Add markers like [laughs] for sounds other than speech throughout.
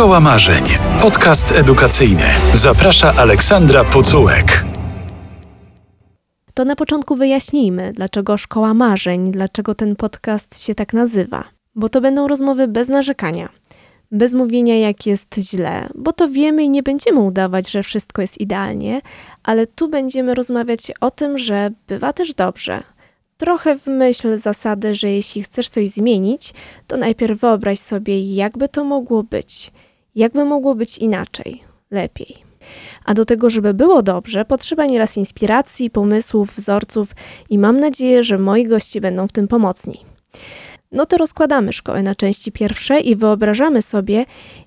Szkoła Marzeń. Podcast edukacyjny. Zaprasza Aleksandra Pucułek. To na początku wyjaśnijmy, dlaczego Szkoła Marzeń, dlaczego ten podcast się tak nazywa. Bo to będą rozmowy bez narzekania, bez mówienia jak jest źle, bo to wiemy i nie będziemy udawać, że wszystko jest idealnie, ale tu będziemy rozmawiać o tym, że bywa też dobrze. Trochę w myśl zasady, że jeśli chcesz coś zmienić, to najpierw wyobraź sobie, jakby to mogło być, jakby mogło być inaczej, lepiej. A do tego, żeby było dobrze, potrzeba nieraz inspiracji, pomysłów, wzorców i mam nadzieję, że moi goście będą w tym pomocni. No to rozkładamy szkołę na części pierwsze i wyobrażamy sobie,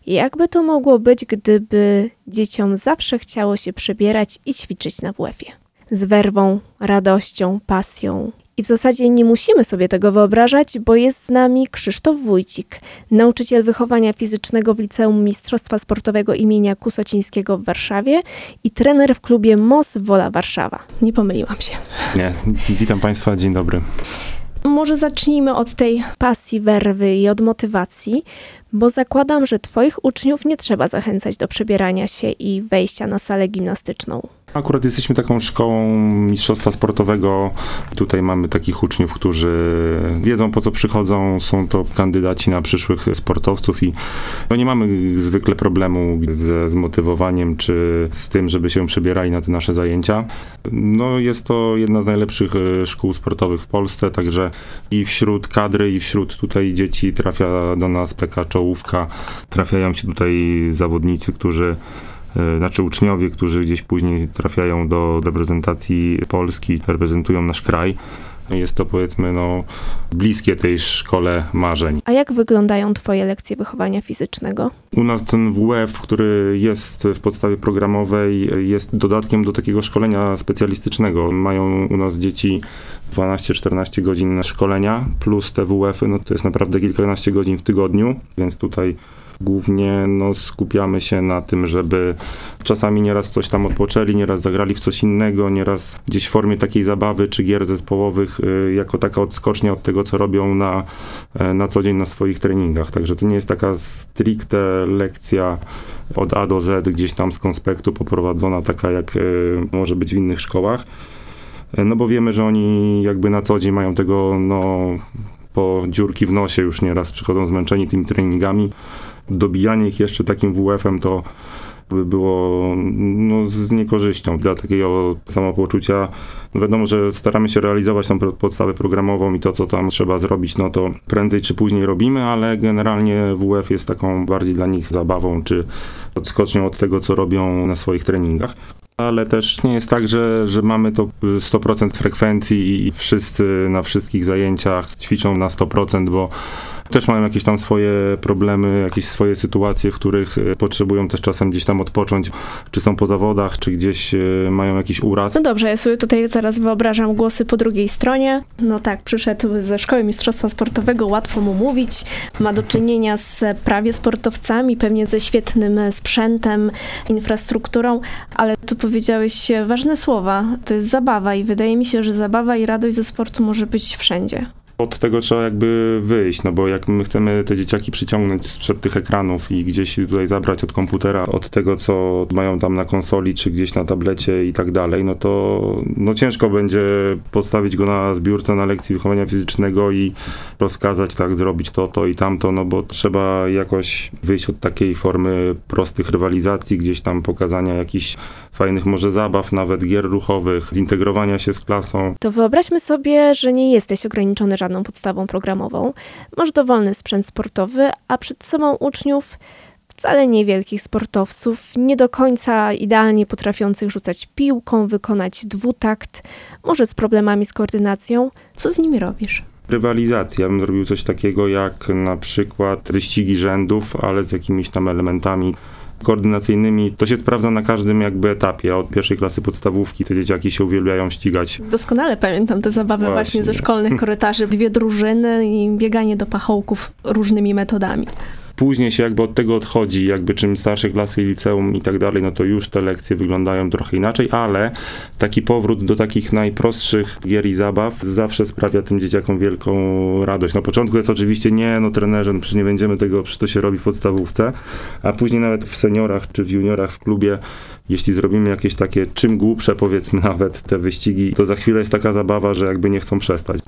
jakby to mogło być, gdyby dzieciom zawsze chciało się przebierać i ćwiczyć na WF-ie. Z werwą, radością, pasją. I w zasadzie nie musimy sobie tego wyobrażać, bo jest z nami Krzysztof Wójcik, nauczyciel wychowania fizycznego w Liceum Mistrzostwa Sportowego imienia Kusocińskiego w Warszawie i trener w klubie MOS Wola Warszawa. Nie pomyliłam się. Nie, witam Państwa, dzień dobry. Może zacznijmy od tej pasji, werwy i od motywacji, bo zakładam, że Twoich uczniów nie trzeba zachęcać do przebierania się i wejścia na salę gimnastyczną. Akurat jesteśmy taką szkołą mistrzostwa sportowego. Tutaj mamy takich uczniów, którzy wiedzą po co przychodzą. Są to kandydaci na przyszłych sportowców i no nie mamy zwykle problemu ze zmotywowaniem czy z tym, żeby się przebierali na te nasze zajęcia. No jest to jedna z najlepszych e, szkół sportowych w Polsce, także i wśród kadry, i wśród tutaj dzieci trafia do nas PK czołówka. Trafiają się tutaj zawodnicy, którzy znaczy uczniowie, którzy gdzieś później trafiają do reprezentacji Polski, reprezentują nasz kraj. Jest to powiedzmy no, bliskie tej szkole marzeń. A jak wyglądają Twoje lekcje wychowania fizycznego? U nas ten WF, który jest w podstawie programowej, jest dodatkiem do takiego szkolenia specjalistycznego. Mają u nas dzieci 12-14 godzin szkolenia, plus te WF-y, no to jest naprawdę kilkanaście godzin w tygodniu, więc tutaj Głównie no, skupiamy się na tym, żeby czasami nieraz coś tam odpoczęli, nieraz zagrali w coś innego, nieraz gdzieś w formie takiej zabawy czy gier zespołowych, y, jako taka odskocznia od tego, co robią na, e, na co dzień na swoich treningach. Także to nie jest taka stricte lekcja od A do Z, gdzieś tam z konspektu poprowadzona, taka jak y, może być w innych szkołach. E, no bo wiemy, że oni jakby na co dzień mają tego, no, po dziurki w nosie już nieraz przychodzą zmęczeni tymi treningami dobijanie ich jeszcze takim WF-em to by było no, z niekorzyścią dla takiego samopoczucia. No wiadomo, że staramy się realizować tą podstawę programową i to, co tam trzeba zrobić, no to prędzej czy później robimy, ale generalnie WF jest taką bardziej dla nich zabawą, czy odskocznią od tego, co robią na swoich treningach. Ale też nie jest tak, że, że mamy to 100% frekwencji i wszyscy na wszystkich zajęciach ćwiczą na 100%, bo też mają jakieś tam swoje problemy, jakieś swoje sytuacje, w których e, potrzebują też czasem gdzieś tam odpocząć, czy są po zawodach, czy gdzieś e, mają jakiś uraz. No dobrze, ja sobie tutaj zaraz wyobrażam głosy po drugiej stronie. No tak, przyszedł ze szkoły mistrzostwa sportowego, łatwo mu mówić, ma do czynienia z prawie sportowcami, pewnie ze świetnym sprzętem, infrastrukturą, ale tu powiedziałeś ważne słowa, to jest zabawa i wydaje mi się, że zabawa i radość ze sportu może być wszędzie od tego trzeba jakby wyjść, no bo jak my chcemy te dzieciaki przyciągnąć sprzed tych ekranów i gdzieś tutaj zabrać od komputera, od tego, co mają tam na konsoli, czy gdzieś na tablecie i tak dalej, no to no ciężko będzie podstawić go na zbiórce na lekcji wychowania fizycznego i rozkazać tak, zrobić to, to i tamto, no bo trzeba jakoś wyjść od takiej formy prostych rywalizacji, gdzieś tam pokazania jakichś fajnych może zabaw, nawet gier ruchowych, zintegrowania się z klasą. To wyobraźmy sobie, że nie jesteś ograniczony żadną podstawą programową. Masz dowolny sprzęt sportowy, a przed sobą uczniów wcale niewielkich sportowców, nie do końca idealnie potrafiących rzucać piłką, wykonać dwutakt, może z problemami z koordynacją. Co z nimi robisz? rywalizacja. Ja bym robił coś takiego jak na przykład wyścigi rzędów, ale z jakimiś tam elementami koordynacyjnymi. To się sprawdza na każdym jakby etapie. Od pierwszej klasy podstawówki te dzieciaki się uwielbiają ścigać. Doskonale pamiętam te zabawy właśnie, właśnie ze szkolnych korytarzy. Dwie drużyny i bieganie do pachołków różnymi metodami. Później się jakby od tego odchodzi, jakby czym starsze klasy i liceum i tak dalej, no to już te lekcje wyglądają trochę inaczej, ale taki powrót do takich najprostszych gier i zabaw zawsze sprawia tym dzieciakom wielką radość. Na początku jest oczywiście nie, no trenerze, no przecież nie będziemy tego, przecież to się robi w podstawówce, a później nawet w seniorach czy w juniorach w klubie jeśli zrobimy jakieś takie czym głupsze, powiedzmy [laughs] nawet te wyścigi, to za chwilę jest taka zabawa, że jakby nie chcą przestać.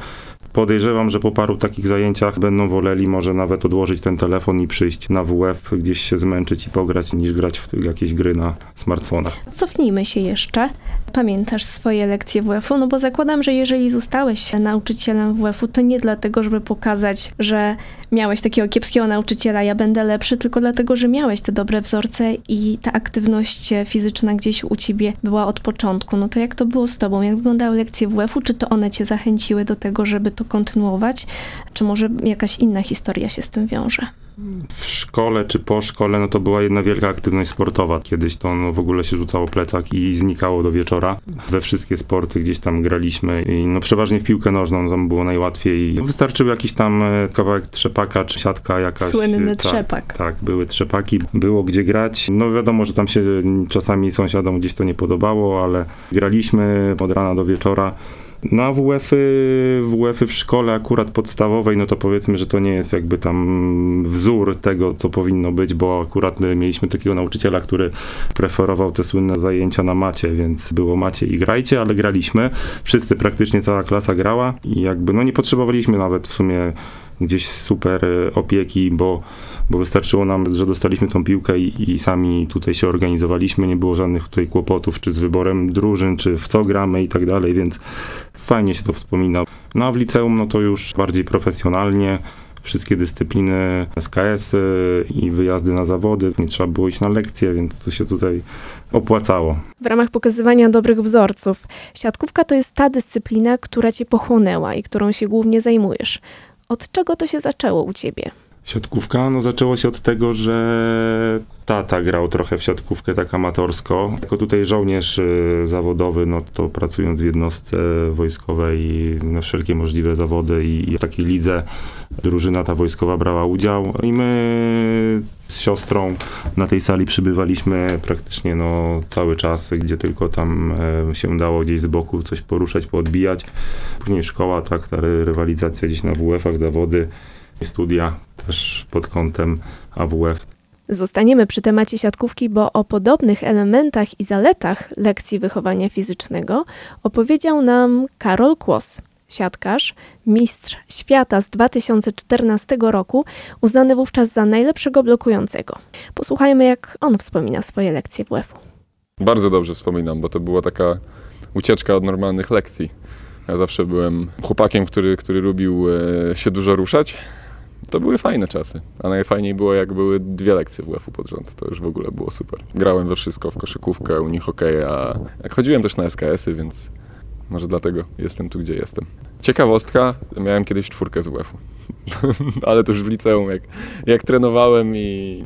Podejrzewam, że po paru takich zajęciach będą woleli może nawet odłożyć ten telefon i przyjść na WF, gdzieś się zmęczyć i pograć, niż grać w jakieś gry na smartfonach. Cofnijmy się jeszcze. Pamiętasz swoje lekcje WF-u? No bo zakładam, że jeżeli zostałeś nauczycielem WF-u, to nie dlatego, żeby pokazać, że miałeś takiego kiepskiego nauczyciela, ja będę lepszy, tylko dlatego, że miałeś te dobre wzorce i ta aktywność fizyczna gdzieś u ciebie była od początku. No to jak to było z tobą? Jak wyglądały lekcje WF-u? Czy to one cię zachęciły do tego, żeby to kontynuować? Czy może jakaś inna historia się z tym wiąże? W szkole czy po szkole, no to była jedna wielka aktywność sportowa. Kiedyś to no, w ogóle się rzucało plecak i znikało do wieczora. We wszystkie sporty gdzieś tam graliśmy i no przeważnie w piłkę nożną no, tam było najłatwiej. Wystarczył jakiś tam e, kawałek trzepaka czy siatka jakaś. Słynny tak, trzepak. Tak, były trzepaki, było gdzie grać. No wiadomo, że tam się czasami sąsiadom gdzieś to nie podobało, ale graliśmy od rana do wieczora. Na WF-y, WF-y w szkole akurat podstawowej, no to powiedzmy, że to nie jest jakby tam wzór tego, co powinno być, bo akurat mieliśmy takiego nauczyciela, który preferował te słynne zajęcia na macie, więc było macie i grajcie, ale graliśmy. Wszyscy, praktycznie cała klasa grała i jakby no nie potrzebowaliśmy nawet w sumie gdzieś super opieki, bo bo wystarczyło nam, że dostaliśmy tą piłkę i, i, sami tutaj się organizowaliśmy, nie było żadnych tutaj kłopotów, czy z wyborem drużyn, czy w co gramy i tak dalej, więc fajnie się to wspomina. No a w liceum, no to już bardziej profesjonalnie, wszystkie dyscypliny SKS-y i wyjazdy na zawody. Nie trzeba było iść na lekcje, więc to się tutaj opłacało. W ramach pokazywania dobrych wzorców, siatkówka to jest ta dyscyplina, która cię pochłonęła i którą się głównie zajmujesz. Od czego to się zaczęło u ciebie? Siatkówka, no zaczęło się od tego, że tata grał trochę w siatkówkę tak amatorsko. Jako tutaj żołnierz y, zawodowy, no to pracując w jednostce wojskowej na wszelkie możliwe zawody i w takiej lidze drużyna ta wojskowa brała udział i my z siostrą na tej sali przybywaliśmy praktycznie no cały czas, gdzie tylko tam e, się dało gdzieś z boku coś poruszać, poodbijać. Później szkoła, tak, ta rywalizacja gdzieś na WF-ach, zawody studia też pod kątem AWF. Zostaniemy przy temacie siatkówki, bo o podobnych elementach i zaletach lekcji wychowania fizycznego opowiedział nam Karol Kłos, siatkarz, mistrz świata z 2014 roku, uznany wówczas za najlepszego blokującego. Posłuchajmy, jak on wspomina swoje lekcje WF-u. Bardzo dobrze wspominam, bo to była taka ucieczka od normalnych lekcji. Ja zawsze byłem chłopakiem, który, który lubił e, się dużo ruszać, to były fajne czasy, a najfajniej było jak były dwie lekcje WF-u pod rząd, to już w ogóle było super. Grałem we wszystko, w koszykówkę, u nich hokeja, chodziłem też na SKS-y, więc może dlatego jestem tu, gdzie jestem. Ciekawostka, miałem kiedyś czwórkę z WF-u, [laughs] ale to już w liceum, jak, jak trenowałem i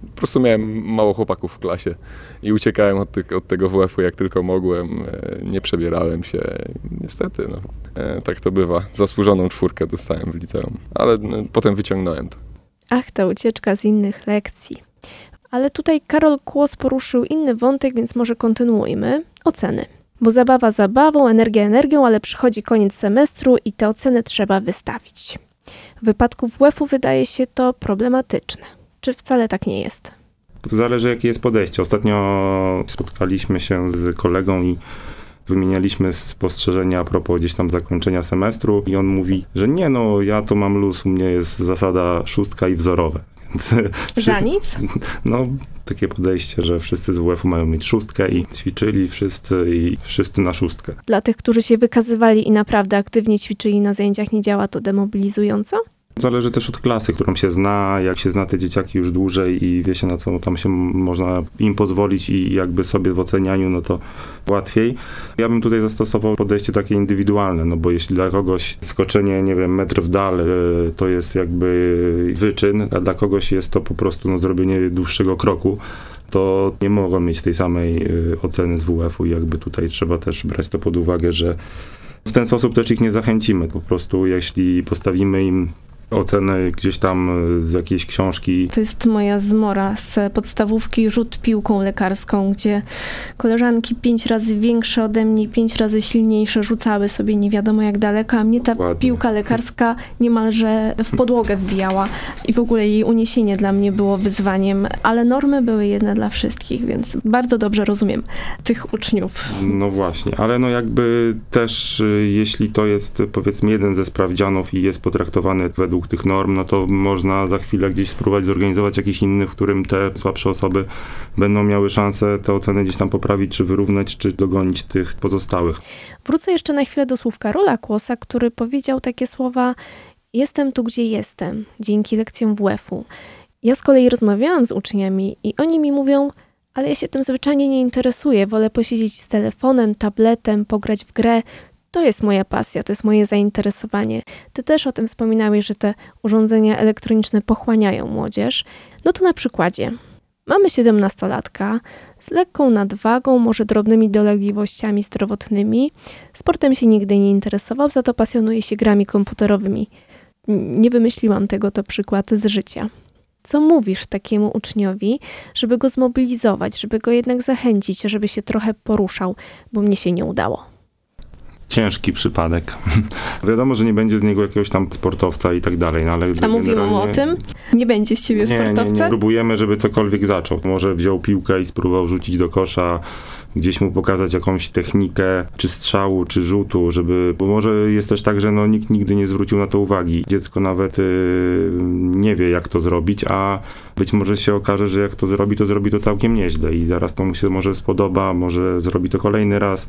po prostu miałem mało chłopaków w klasie i uciekałem od, tych, od tego WF-u jak tylko mogłem. E, nie przebierałem się. Niestety, no. E, tak to bywa. Zasłużoną czwórkę dostałem w liceum, ale no, potem wyciągnąłem to. Ach, ta ucieczka z innych lekcji. Ale tutaj Karol Kłos poruszył inny wątek, więc może kontynuujmy. Oceny. Bo zabawa zabawą, energia energią, ale przychodzi koniec semestru i te oceny trzeba wystawić. W wypadku WF-u wydaje się to problematyczne. Czy wcale tak nie jest? Zależy, jakie jest podejście. Ostatnio spotkaliśmy się z kolegą i wymienialiśmy spostrzeżenia a propos gdzieś tam zakończenia semestru i on mówi, że nie no, ja to mam luz, u mnie jest zasada szóstka i wzorowe. [laughs] Więc Za nic? No, takie podejście, że wszyscy z WF-u mają mieć szóstkę i ćwiczyli wszyscy i wszyscy na szóstkę. Dla tych, którzy się wykazywali i naprawdę aktywnie ćwiczyli na zajęciach, nie działa to demobilizująco? Zależy też od klasy, którą się zna, jak się zna te dzieciaki już dłużej i wie się na co tam się można im pozwolić i jakby sobie w ocenianiu, no to łatwiej. Ja bym tutaj zastosował podejście takie indywidualne, no bo jeśli dla kogoś skoczenie, nie wiem, metr w dal e, to jest jakby wyczyn, a dla kogoś jest to po prostu no, zrobienie dłuższego kroku, to nie mogą mieć tej samej e, oceny z WF-u i jakby tutaj trzeba też brać to pod uwagę, że w ten sposób też ich nie zachęcimy. Po prostu jeśli postawimy im oceny gdzieś tam z jakiejś książki. To jest moja zmora z podstawówki rzut piłką lekarską, gdzie koleżanki pięć razy większe ode mnie, pięć razy silniejsze rzucały sobie nie wiadomo jak daleko, a mnie ta Dokładnie. piłka lekarska niemalże w podłogę wbijała i w ogóle jej uniesienie dla mnie było wyzwaniem, ale normy były jedne dla wszystkich, więc bardzo dobrze rozumiem tych uczniów. No właśnie, ale no jakby też y, jeśli to jest powiedzmy jeden ze sprawdzianów i jest potraktowany według tych norm, no to można za chwilę gdzieś spróbować zorganizować jakiś inny, w którym te słabsze osoby będą miały szansę te oceny gdzieś tam poprawić, czy wyrównać, czy dogonić tych pozostałych. Wrócę jeszcze na chwilę do słów Karola Kłosa, który powiedział takie słowa: Jestem tu, gdzie jestem, dzięki lekcjom WF-u. Ja z kolei rozmawiałam z uczniami i oni mi mówią, ale ja się tym zwyczajnie nie interesuję, wolę posiedzieć z telefonem, tabletem, pograć w grę. To jest moja pasja, to jest moje zainteresowanie. Ty też o tym wspominałeś, że te urządzenia elektroniczne pochłaniają młodzież. No to na przykładzie. Mamy 17-latka z lekką nadwagą, może drobnymi dolegliwościami zdrowotnymi. Sportem się nigdy nie interesował, za to pasjonuje się grami komputerowymi. Nie wymyśliłam tego, to przykład z życia. Co mówisz takiemu uczniowi, żeby go zmobilizować, żeby go jednak zachęcić, żeby się trochę poruszał, bo mnie się nie udało? Ciężki przypadek. [laughs] Wiadomo, że nie będzie z niego jakiegoś tam sportowca i tak dalej, no ale A mówimy mu o tym? Nie będzie z ciebie Nie, nie, sportowca? nie. Próbujemy, żeby cokolwiek zaczął. Może wziął piłkę i spróbował rzucić do kosza, gdzieś mu pokazać jakąś technikę, czy strzału, czy rzutu, żeby, bo może jest też tak, że no, nikt nigdy nie zwrócił na to uwagi. Dziecko nawet y, nie wie, jak to zrobić, a być może się okaże, że jak to zrobi, to zrobi to całkiem nieźle i zaraz to mu się może spodoba, może zrobi to kolejny raz,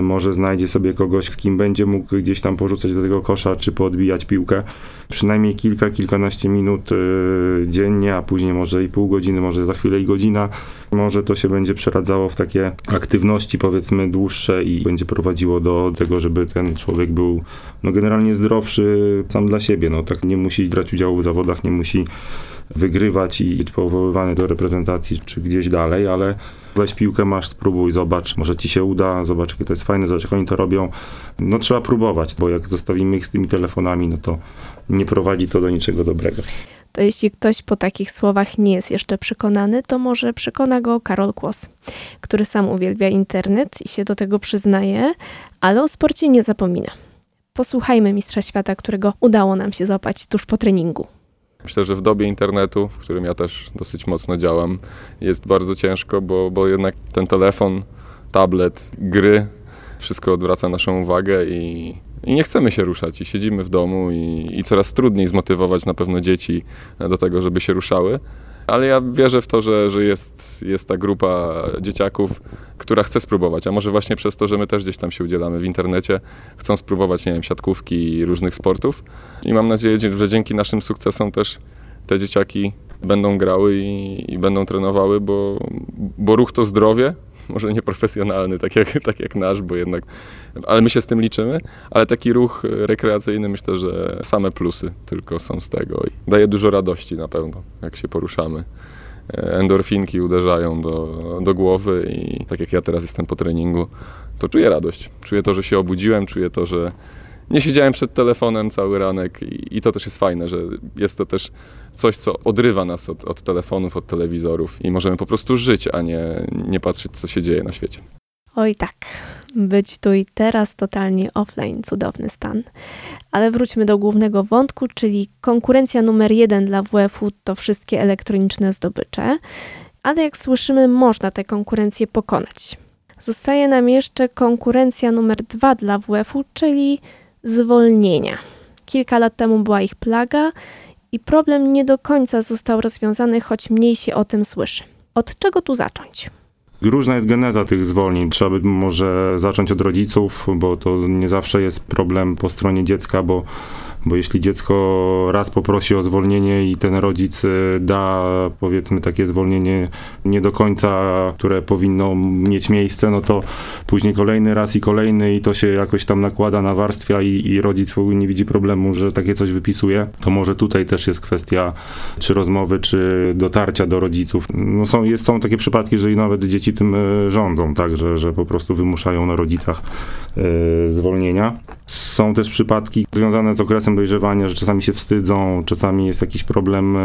może znajdzie sobie kogoś, z kim będzie mógł gdzieś tam porzucać do tego kosza, czy poodbijać piłkę. Przynajmniej kilka, kilkanaście minut y, dziennie, a później może i pół godziny, może za chwilę i godzina. Może to się będzie przeradzało w takie aktywności powiedzmy dłuższe i będzie prowadziło do tego, żeby ten człowiek był no generalnie zdrowszy sam dla siebie. No tak nie musi brać udziału w zawodach, nie musi wygrywać i być powoływany do reprezentacji czy gdzieś dalej, ale weź piłkę, masz, spróbuj, zobacz, może ci się uda, zobacz, jakie to jest fajne, zobacz, jak oni to robią. No trzeba próbować, bo jak zostawimy ich z tymi telefonami, no to nie prowadzi to do niczego dobrego. To jeśli ktoś po takich słowach nie jest jeszcze przekonany, to może przekona go Karol Kłos, który sam uwielbia internet i się do tego przyznaje, ale o sporcie nie zapomina. Posłuchajmy Mistrza Świata, którego udało nam się złapać tuż po treningu. Myślę, że w dobie internetu, w którym ja też dosyć mocno działam, jest bardzo ciężko, bo, bo jednak ten telefon, tablet, gry, wszystko odwraca naszą uwagę i, i nie chcemy się ruszać i siedzimy w domu i, i coraz trudniej zmotywować na pewno dzieci do tego, żeby się ruszały. Ale ja wierzę w to, że, że jest, jest ta grupa dzieciaków, która chce spróbować, a może właśnie przez to, że my też gdzieś tam się udzielamy w internecie, chcą spróbować, nie wiem, siatkówki i różnych sportów. I mam nadzieję, że dzięki naszym sukcesom też te dzieciaki będą grały i, i będą trenowały, bo, bo ruch to zdrowie, może nie profesjonalny, tak jak, tak jak nasz, bo jednak, ale my się z tym liczymy, ale taki ruch rekreacyjny myślę, że same plusy tylko są z tego. Daje dużo radości na pewno, jak się poruszamy. Endorfinki uderzają do, do głowy i tak jak ja teraz jestem po treningu, to czuję radość. Czuję to, że się obudziłem, czuję to, że nie siedziałem przed telefonem cały ranek i, i to też jest fajne, że jest to też coś, co odrywa nas od, od telefonów, od telewizorów i możemy po prostu żyć, a nie, nie patrzeć, co się dzieje na świecie. Oj tak, być tu i teraz totalnie offline, cudowny stan. Ale wróćmy do głównego wątku, czyli konkurencja numer jeden dla WF-u to wszystkie elektroniczne zdobycze, ale jak słyszymy, można tę konkurencję pokonać. Zostaje nam jeszcze konkurencja numer dwa dla WF-u, czyli zwolnienia. Kilka lat temu była ich plaga i problem nie do końca został rozwiązany, choć mniej się o tym słyszy. Od czego tu zacząć? Różna jest geneza tych zwolnień. Trzeba by może zacząć od rodziców, bo to nie zawsze jest problem po stronie dziecka, bo, bo jeśli dziecko raz poprosi o zwolnienie i ten rodzic y, da powiedzmy takie zwolnienie nie do końca, które powinno mieć miejsce, no to później kolejny raz i kolejny i to się jakoś tam nakłada, nawarstwia i, i rodzic nie widzi problemu, że takie coś wypisuje. To może tutaj też jest kwestia czy rozmowy, czy dotarcia do rodziców. No są, jest, są takie przypadki, że i nawet dzieci tym e, rządzą, tak, że, że po prostu wymuszają na rodzicach e, zwolnienia. Są też przypadki związane z okresem dojrzewania, że czasami się wstydzą, czasami jest jakiś problem e,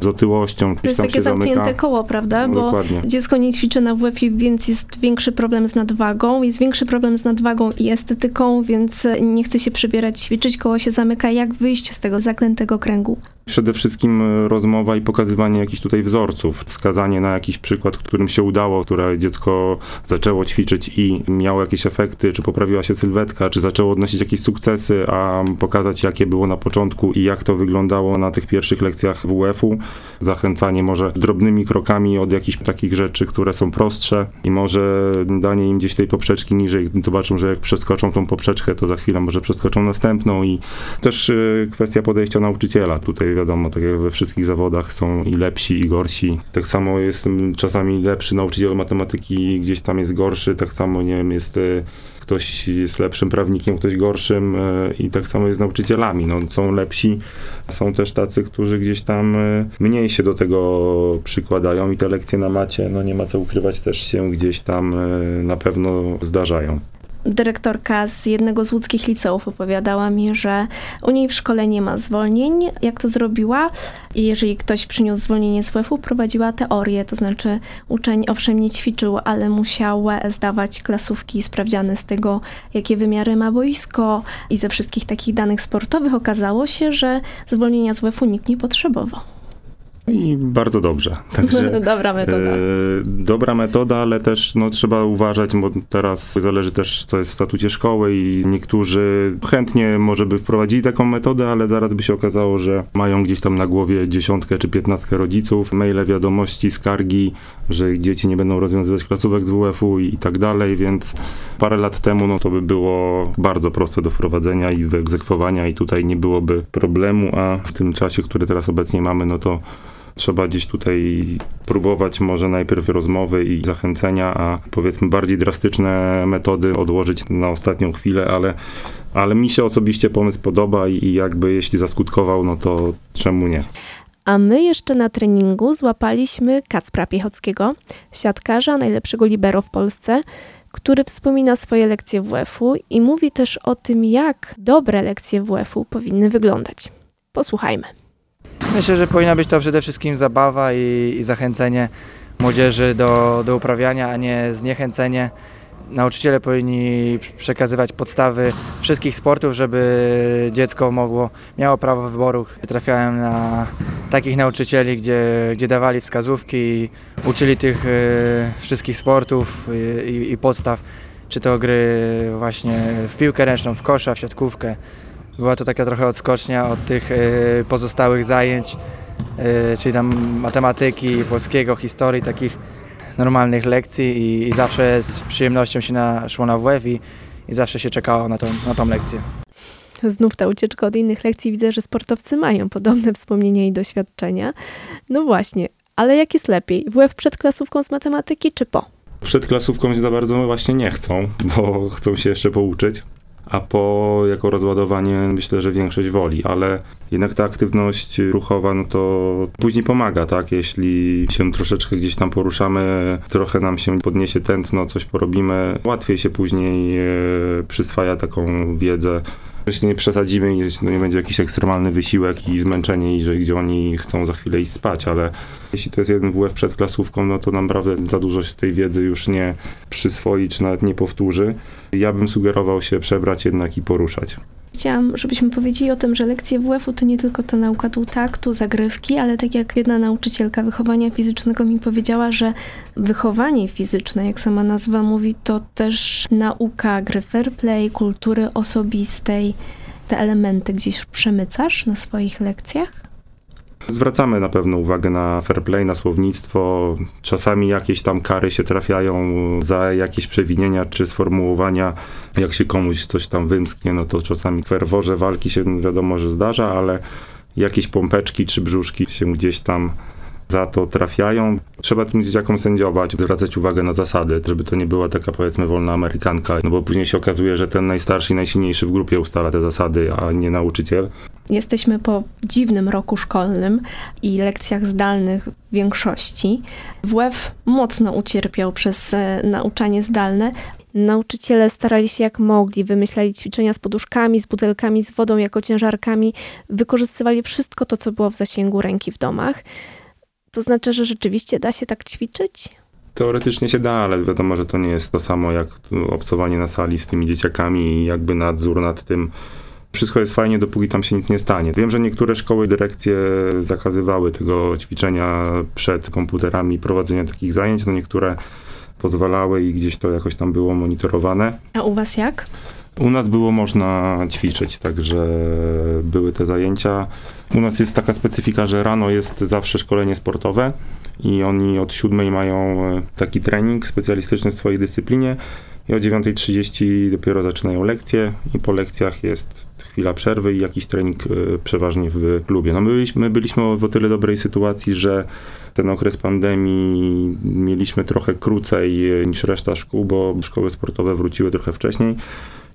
z otyłością. To jest takie zamknięte koło, prawda? No, Bo dokładnie. dziecko nie ćwiczy na WF-ie, więc jest większy problem z nadwagą. Jest większy problem z nadwagą i estetyką, więc nie chce się przebierać, ćwiczyć, koło się zamyka. Jak wyjść z tego zaklętego kręgu? Przede wszystkim e, rozmowa i pokazywanie jakichś tutaj wzorców, wskazanie na jakiś przykład, którym się udało, które dziecko zaczęło ćwiczyć i miało jakieś efekty, czy poprawiła się sylwetka, czy zaczęło odnosić jakieś sukcesy, a pokazać jakie było na początku i jak to wyglądało na tych pierwszych lekcjach WF-u. Zachęcanie może drobnymi krokami od jakichś takich rzeczy, które są prostsze i może danie im gdzieś tej poprzeczki niżej. Zobaczą, że jak przeskoczą tą poprzeczkę, to za chwilę może przeskoczą następną i też y, kwestia podejścia nauczyciela. Tutaj wiadomo, tak jak we wszystkich zawodach są i lepsi, i gorsi. Tak samo jest czasami lepszy nauczyciel matematyki, gdzieś tam jest gorszy, tak samo, nie wiem, jest y, ktoś jest lepszym prawnikiem, ktoś gorszym y, i tak samo jest z nauczycielami. No, są lepsi, są też tacy, którzy gdzieś tam y, mniej się do tego przykładają i te lekcje na macie, no nie ma co ukrywać, też się gdzieś tam na pewno zdarzają. Dyrektorka z jednego z łódzkich liceów opowiadała mi, że u niej w szkole nie ma zwolnień. Jak to zrobiła? Jeżeli ktoś przyniósł zwolnienie z WF-u, prowadziła teorię, to znaczy uczeń owszem nie ćwiczył, ale musiał zdawać klasówki sprawdziane z tego, jakie wymiary ma boisko i ze wszystkich takich danych sportowych okazało się, że zwolnienia z WF-u nikt nie potrzebował. No I bardzo dobrze. Także, [laughs] Dobra metoda. E, dobra metoda, ale też no, trzeba uważać, bo teraz zależy też, co jest w statucie szkoły i niektórzy chętnie może by wprowadzili taką metodę, ale zaraz by się okazało, że mają gdzieś tam na głowie dziesiątkę czy piętnastkę rodziców, maile, wiadomości, skargi, że ich dzieci nie będą rozwiązywać klasówek z WF-u i, i tak dalej, więc parę lat temu no, to by było bardzo proste do wprowadzenia i wyegzekwowania i tutaj nie byłoby problemu, a w tym czasie, który teraz obecnie mamy, no to trzeba gdzieś tutaj próbować może najpierw rozmowy i zachęcenia, a powiedzmy bardziej drastyczne metody odłożyć na ostatnią chwilę, ale, ale mi się osobiście pomysł podoba i, jakby jeśli zaskutkował, no to czemu nie? A my jeszcze na treningu złapaliśmy Kacpra Piechockiego, siatkarza, najlepszego libero w Polsce, który wspomina swoje lekcje WF-u i mówi też o tym, jak dobre lekcje WF-u powinny wyglądać. Posłuchajmy. Myślę, że powinna być to przede wszystkim zabawa i, i zachęcenie młodzieży do, do uprawiania, a nie zniechęcenie. Nauczyciele powinni przekazywać podstawy wszystkich sportów, żeby dziecko mogło, miało prawo wyboru. Trafiałem na takich nauczycieli, gdzie, gdzie dawali wskazówki i uczyli tych y, wszystkich sportów i, i, i podstaw, czy to gry właśnie w piłkę ręczną, w kosza, w siatkówkę. Była to taka trochę odskocznia od tych y, pozostałych zajęć, y, czyli tam matematyki, polskiego, historii, takich normalnych lekcji i, i zawsze z przyjemnością się na, szło na WF i, i zawsze się czekało na tą, na tą lekcję. Znów ta ucieczka od innych lekcji. Widzę, że sportowcy mają podobne wspomnienia i doświadczenia. No właśnie, ale jak jest lepiej? WF przed klasówką z matematyki czy po? Przed klasówką się za bardzo właśnie nie chcą, bo chcą się jeszcze pouczyć. A po jako rozładowanie myślę, że większość woli, ale jednak ta aktywność ruchowa, no to później pomaga, tak? Jeśli się troszeczkę gdzieś tam poruszamy, trochę nam się podniesie tętno, coś porobimy, łatwiej się później e, przyswaja taką wiedzę. Jeśli nie przesadzimy i no nie będzie jakiś ekstremalny wysiłek i zmęczenie, i że gdzie oni chcą za chwilę iść spać, ale jeśli to jest jeden WF przed klasówką, no to naprawdę za dużo się tej wiedzy już nie przyswoi, czy nawet nie powtórzy. Ja bym sugerował się przebrać jednak i poruszać. Chciałam, żebyśmy powiedzieli o tym, że lekcje WF-u to nie tylko ta nauka tu taktu, zagrywki, ale tak jak jedna nauczycielka wychowania fizycznego mi powiedziała, że wychowanie fizyczne, jak sama nazwa mówi, to też nauka gry fair play, kultury osobistej. Te elementy gdzieś przemycasz na swoich lekcjach? Zwracamy na pewno uwagę na fair play, na słownictwo. Czasami jakieś tam kary się trafiają za jakieś przewinienia czy sformułowania. Jak się komuś coś tam wymsknie, no to czasami w ferworze walki się wiadomo, że zdarza, ale jakieś pompeczki czy brzuszki się gdzieś tam za to trafiają. Trzeba tym dzieciakom sędziować, zwracać uwagę na zasady, żeby to nie była taka powiedzmy wolna amerykanka, no bo później się okazuje, że ten najstarszy i najsilniejszy w grupie ustala te zasady, a nie nauczyciel. Jesteśmy po dziwnym roku szkolnym i lekcjach zdalnych w większości. WF mocno ucierpiał przez e, nauczanie zdalne. Nauczyciele starali się jak mogli, wymyślali ćwiczenia z poduszkami, z butelkami, z wodą jako ciężarkami, wykorzystywali wszystko to, co było w zasięgu ręki w domach. To znaczy, że rzeczywiście da się tak ćwiczyć? Teoretycznie się da, ale wiadomo, że to nie jest to samo jak obcowanie na sali z tymi dzieciakami i jakby nadzór nad tym. Wszystko jest fajnie, dopóki tam się nic nie stanie. Wiem, że niektóre szkoły, dyrekcje zakazywały tego ćwiczenia przed komputerami, prowadzenia takich zajęć, no niektóre pozwalały i gdzieś to jakoś tam było monitorowane. A u was jak? U nas było można ćwiczyć, także były te zajęcia. U nas jest taka specyfika, że rano jest zawsze szkolenie sportowe i oni od siódmej mają e, taki trening specjalistyczny w swojej dyscyplinie i o 9.30 dopiero zaczynają lekcje i po lekcjach jest chwila przerwy i jakiś trening e, przeważnie w klubie. No my byliśmy, my byliśmy w tyle dobrej sytuacji, że ten okres pandemii mieliśmy trochę krócej e, niż reszta szkół, bo szkoły sportowe wróciły trochę wcześniej.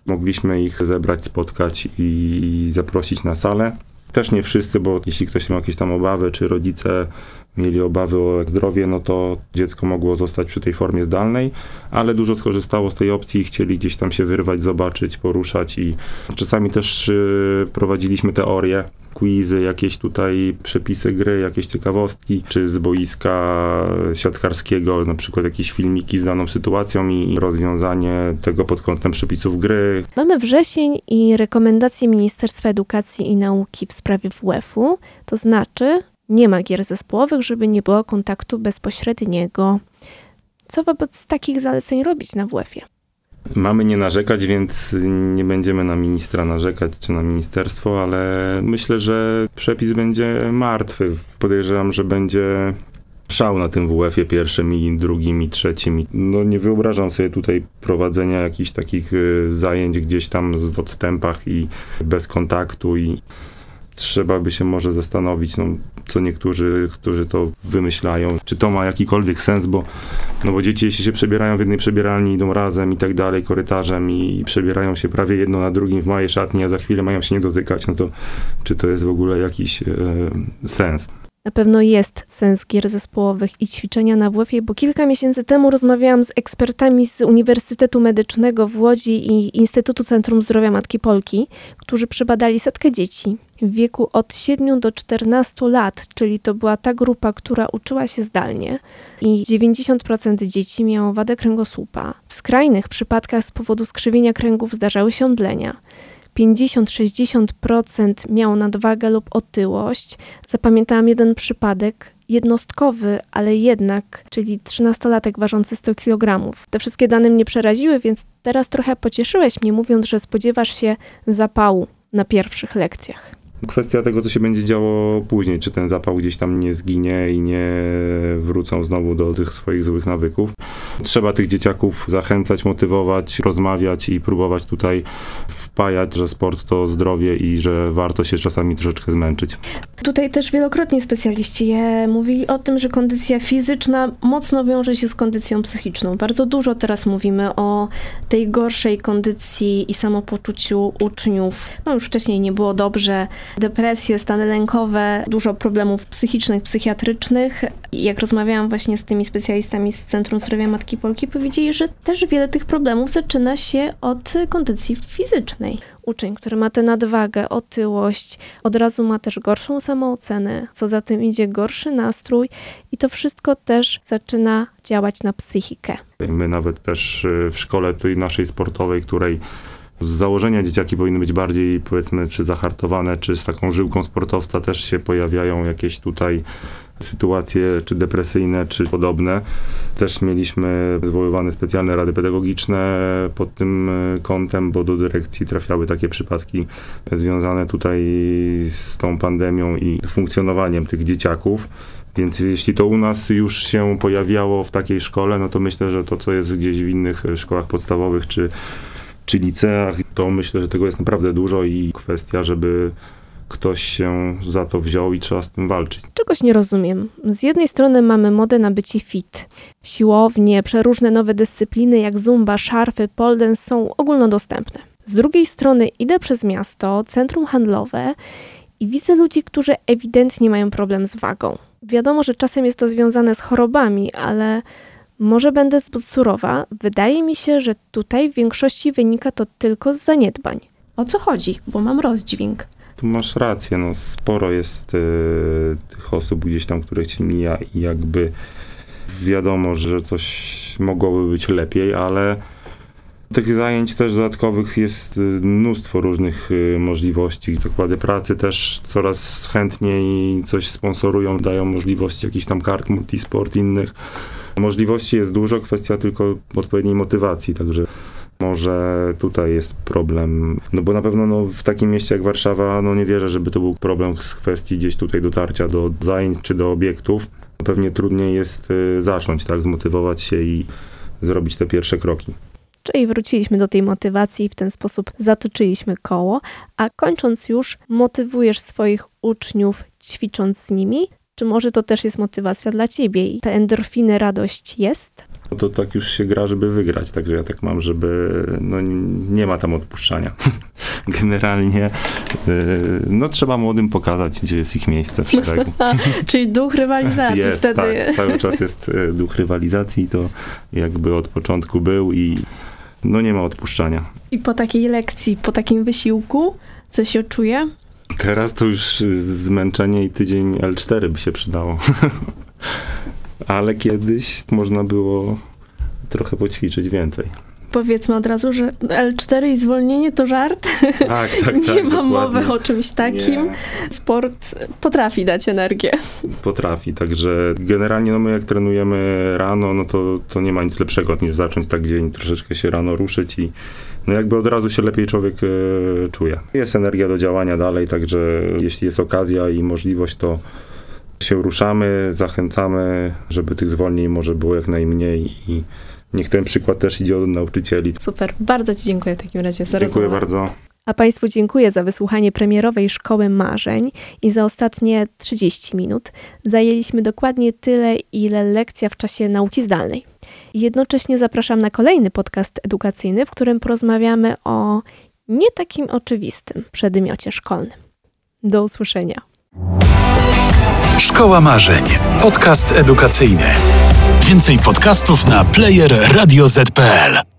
Mogliśmy ich zebrać, spotkać i zaprosić na salę. Też nie wszyscy, bo jeśli ktoś miał jakieś tam obawy, czy rodzice mieli obawy o zdrowie, no to dziecko mogło zostać przy tej formie zdalnej, ale dużo skorzystało z tej opcji i chcieli gdzieś tam się wyrwać, zobaczyć, poruszać i czasami też y, prowadziliśmy teorie, quizy, jakieś tutaj przepisy gry, jakieś ciekawostki, czy z boiska siatkarskiego, na przykład jakieś filmiki z daną sytuacją i rozwiązanie tego pod kątem przepisów gry. Mamy wrzesień i rekomendacje Ministerstwa Edukacji i Nauki w sprawie WF-u, to znaczy nie ma gier zespołowych, żeby nie było kontaktu bezpośredniego. Co wobec takich zaleceń robić na WF-ie? Mamy nie narzekać, więc nie będziemy na ministra narzekać czy na ministerstwo, ale myślę, że przepis będzie martwy. Podejrzewam, że będzie szał na tym WF-ie pierwszym i drugim i trzecim. No nie wyobrażam sobie tutaj prowadzenia jakichś takich y, zajęć gdzieś tam w odstępach i bez kontaktu i trzeba by się może zastanowić, no, co niektórzy, którzy to wymyślają, czy to ma jakikolwiek sens, bo, no bo dzieci, jeśli się przebierają w jednej przebieralni, idą razem i tak dalej, korytarzem i przebierają się prawie jedno na drugim w małej szatni, a za chwilę mają się nie dotykać, no to czy to jest w ogóle jakiś e, sens? Na pewno jest sens gier zespołowych i ćwiczenia na WF-ie, bo kilka miesięcy temu rozmawiałam z ekspertami z Uniwersytetu Medycznego w Łodzi i Instytutu Centrum Zdrowia Matki Polki, którzy przebadali setkę dzieci w wieku od 7 do 14 lat, czyli to była ta grupa, która uczyła się zdalnie i 90% dzieci miało wadę kręgosłupa. W skrajnych przypadkach z powodu skrzywienia kręgów zdarzały się omdlenia. 50-60% miało nadwagę lub otyłość. Zapamiętałam jeden przypadek, jednostkowy, ale jednak, czyli 13-latek ważący 100 kg. Te wszystkie dane mnie przeraziły, więc teraz trochę pocieszyłeś mnie, mówiąc, że spodziewasz się zapału na pierwszych lekcjach. Kwestia tego, co się będzie działo później, czy ten zapał gdzieś tam nie zginie i nie wrócą znowu do tych swoich złych nawyków. Trzeba tych dzieciaków zachęcać, motywować, rozmawiać i próbować tutaj wpajać, że sport to zdrowie i że warto się czasami troszeczkę zmęczyć. Tutaj też wielokrotnie specjaliści mówili o tym, że kondycja fizyczna mocno wiąże się z kondycją psychiczną. Bardzo dużo teraz mówimy o tej gorszej kondycji i samopoczuciu uczniów. No już wcześniej nie było dobrze, depresje, stany lękowe, dużo problemów psychicznych, psychiatrycznych. Jak rozmawiałam właśnie z tymi specjalistami z Centrum Zdrowia Matki Polki, powiedzieli, że też wiele tych problemów zaczyna się od kondycji fizycznej. Uczeń, który ma tę nadwagę, otyłość, od razu ma też gorszą samoocenę, co za tym idzie gorszy nastrój i to wszystko też zaczyna działać na psychikę. My nawet też y, w szkole tej naszej sportowej, której z założenia dzieciaki powinny być bardziej, powiedzmy, czy zahartowane, czy z taką żyłką sportowca też się pojawiają jakieś tutaj sytuacje, czy depresyjne, czy podobne. Też mieliśmy zwoływane specjalne rady pedagogiczne pod tym e, kątem, bo do dyrekcji trafiały takie przypadki związane tutaj z tą pandemią i funkcjonowaniem tych dzieciaków. Więc jeśli to u nas już się pojawiało w takiej szkole, no to myślę, że to, co jest gdzieś w innych szkołach podstawowych czy czy liceach, to myślę, że tego jest naprawdę dużo i kwestia, żeby ktoś się za to wziął i trzeba z tym walczyć. Czegoś nie rozumiem. Z jednej strony mamy modę na bycie fit. Siłownie, przeróżne nowe dyscypliny jak zumba, szarfy, pole dance są ogólnodostępne. Z drugiej strony idę przez miasto, centrum handlowe i widzę ludzi, którzy ewidentnie mają problem z wagą. Wiadomo, że czasem jest to związane z chorobami, ale może będę zbyt surowa. Wydaje mi się, że tutaj w większości wynika to tylko z zaniedbań. O co chodzi? Bo mam rozdźwięk. Tu masz rację, no sporo jest y, tych osób gdzieś tam, które ci mija i jakby wiadomo, że coś mogłoby być lepiej, ale tych zajęć też dodatkowych jest y, mnóstwo różnych y, możliwości. Zakłady pracy też coraz chętniej coś sponsorują, dają możliwości jakichś tam kart multisport innych. Możliwości jest dużo, kwestia tylko odpowiedniej motywacji, także może tutaj jest problem, no bo na pewno no, w takim mieście jak Warszawa, no nie wierzę, żeby to był problem z kwestii gdzieś tutaj dotarcia do zajęć czy do obiektów. Pewnie trudniej jest y, zacząć, tak, zmotywować się i zrobić te pierwsze kroki. Czyli wróciliśmy do tej motywacji i w ten sposób zatoczyliśmy koło, a kończąc już, motywujesz swoich uczniów ćwicząc z nimi? Czy może to też jest motywacja dla ciebie i te endorfiny, radość jest? No to tak już się gra, żeby wygrać, także ja tak mam, żeby no nie ma tam odpuszczania. [laughs] Generalnie y, no trzeba młodym pokazać, gdzie jest ich miejsce w szeregu. [laughs] Czyli duch rywalizacji Jest, wtedy. tak, cały czas jest y, duch rywalizacji, to jakby od początku był i no nie ma odpuszczania. I po takiej lekcji, po takim wysiłku, co się czuje? Teraz to już zmęczenie i tydzień L4 by się przydało. [laughs] Ale kiedyś można było trochę poćwiczyć więcej. Powiedzmy od razu, że L4 i zwolnienie to żart. Tak, tak, [laughs] Nie tak. ma dokładnie. mowy o czymś takim. Nie. Sport potrafi dać energię. Potrafi, także generalnie no my jak trenujemy rano, no to, to nie ma nic lepszego niż zacząć tak dzień, troszeczkę się rano ruszyć i no jakby od razu się lepiej człowiek e, czuje. Jest energia do działania dalej, także jeśli jest okazja i możliwość, to się ruszamy, zachęcamy, żeby tych zwolnień może było jak najmniej i niech ten przykład też idzie od nauczycieli. Super. Bardzo Ci dziękuję w takim razie za Dziękuję rozmowę. bardzo. A Państwu dziękuję za wysłuchanie premierowej Szkoły Marzeń i za ostatnie 30 minut. Zajęliśmy dokładnie tyle, ile lekcja w czasie nauki zdalnej. Jednocześnie zapraszam na kolejny podcast edukacyjny, w którym porozmawiamy o nie takim oczywistym przedmiocie szkolnym. Do usłyszenia. Szkoła Marzeń. Podcast edukacyjny. Więcej podcastów na player radioz.pl.